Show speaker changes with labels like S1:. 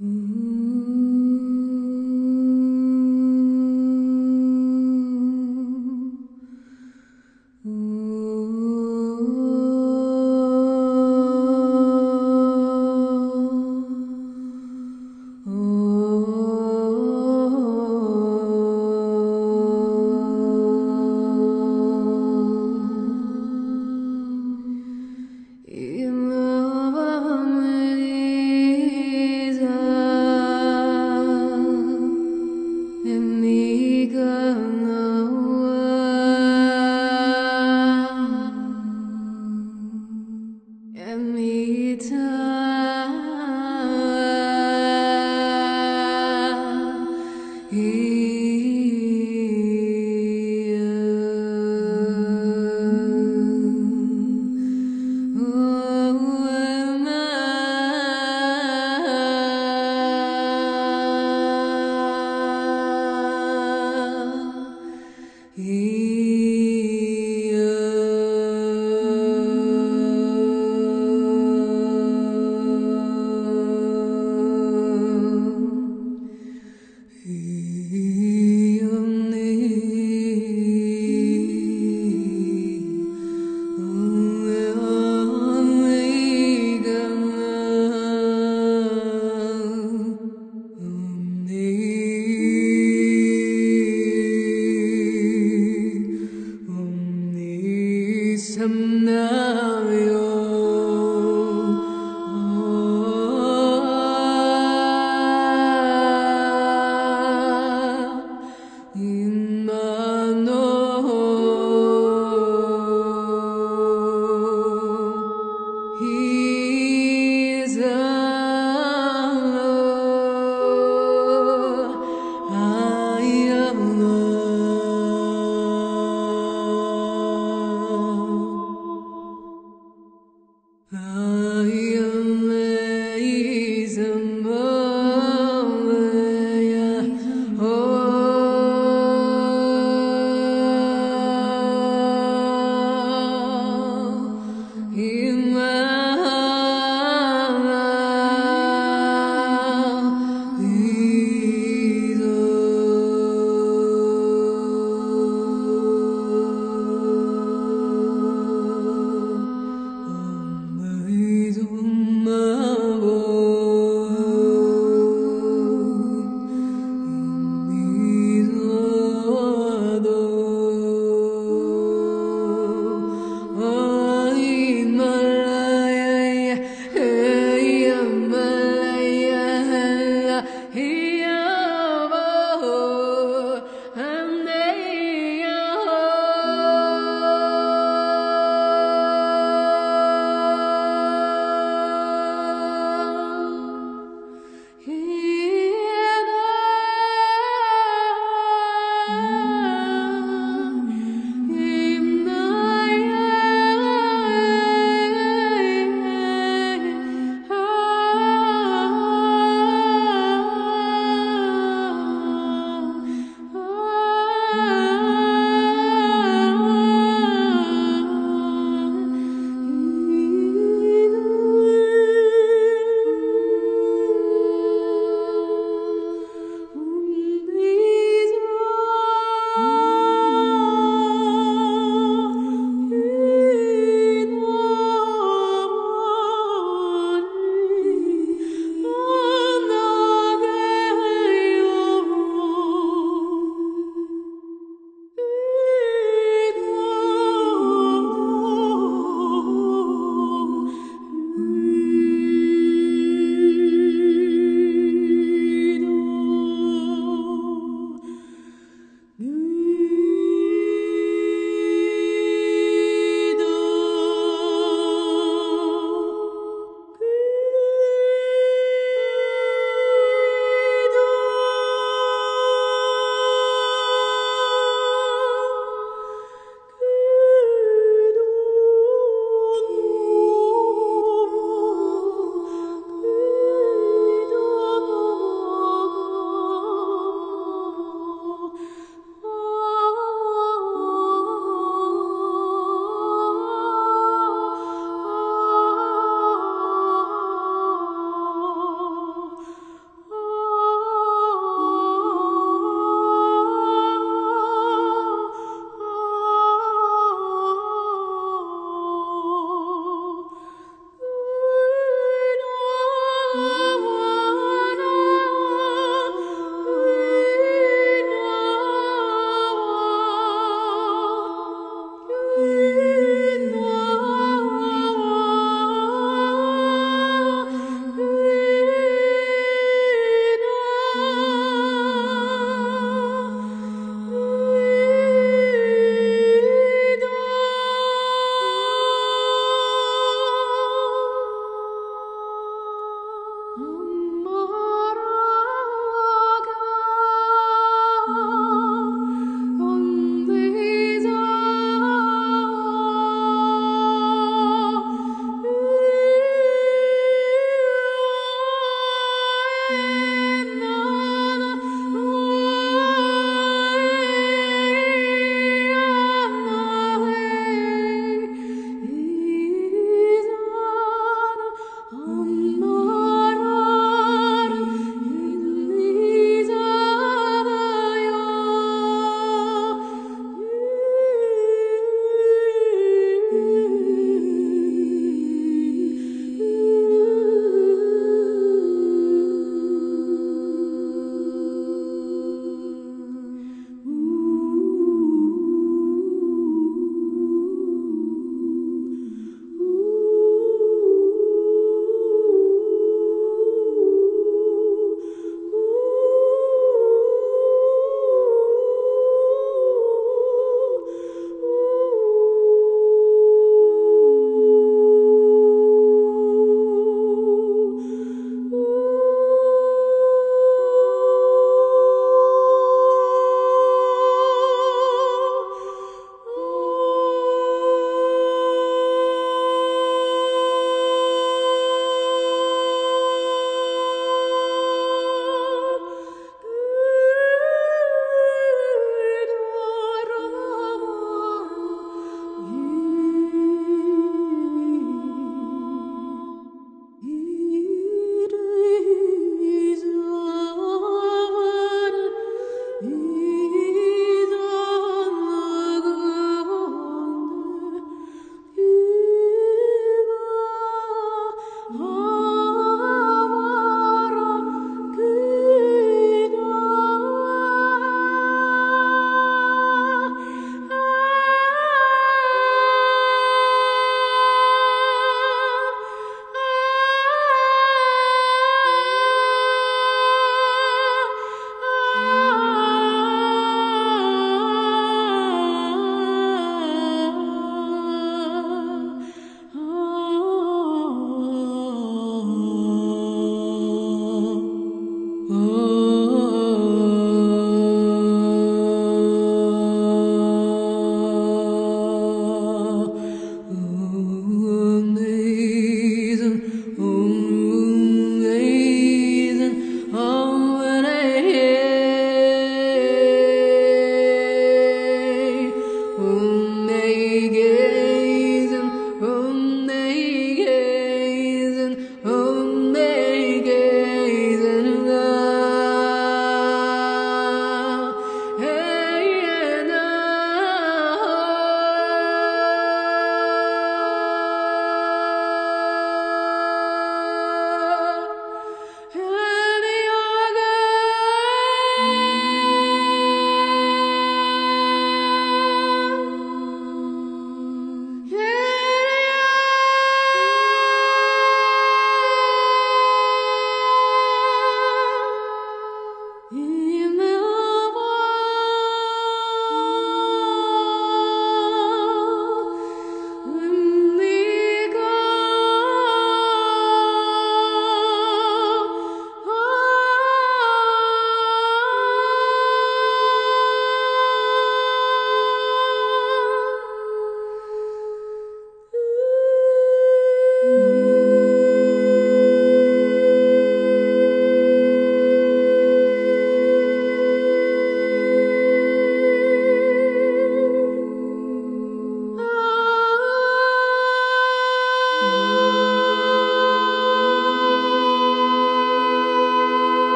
S1: Mm-hmm.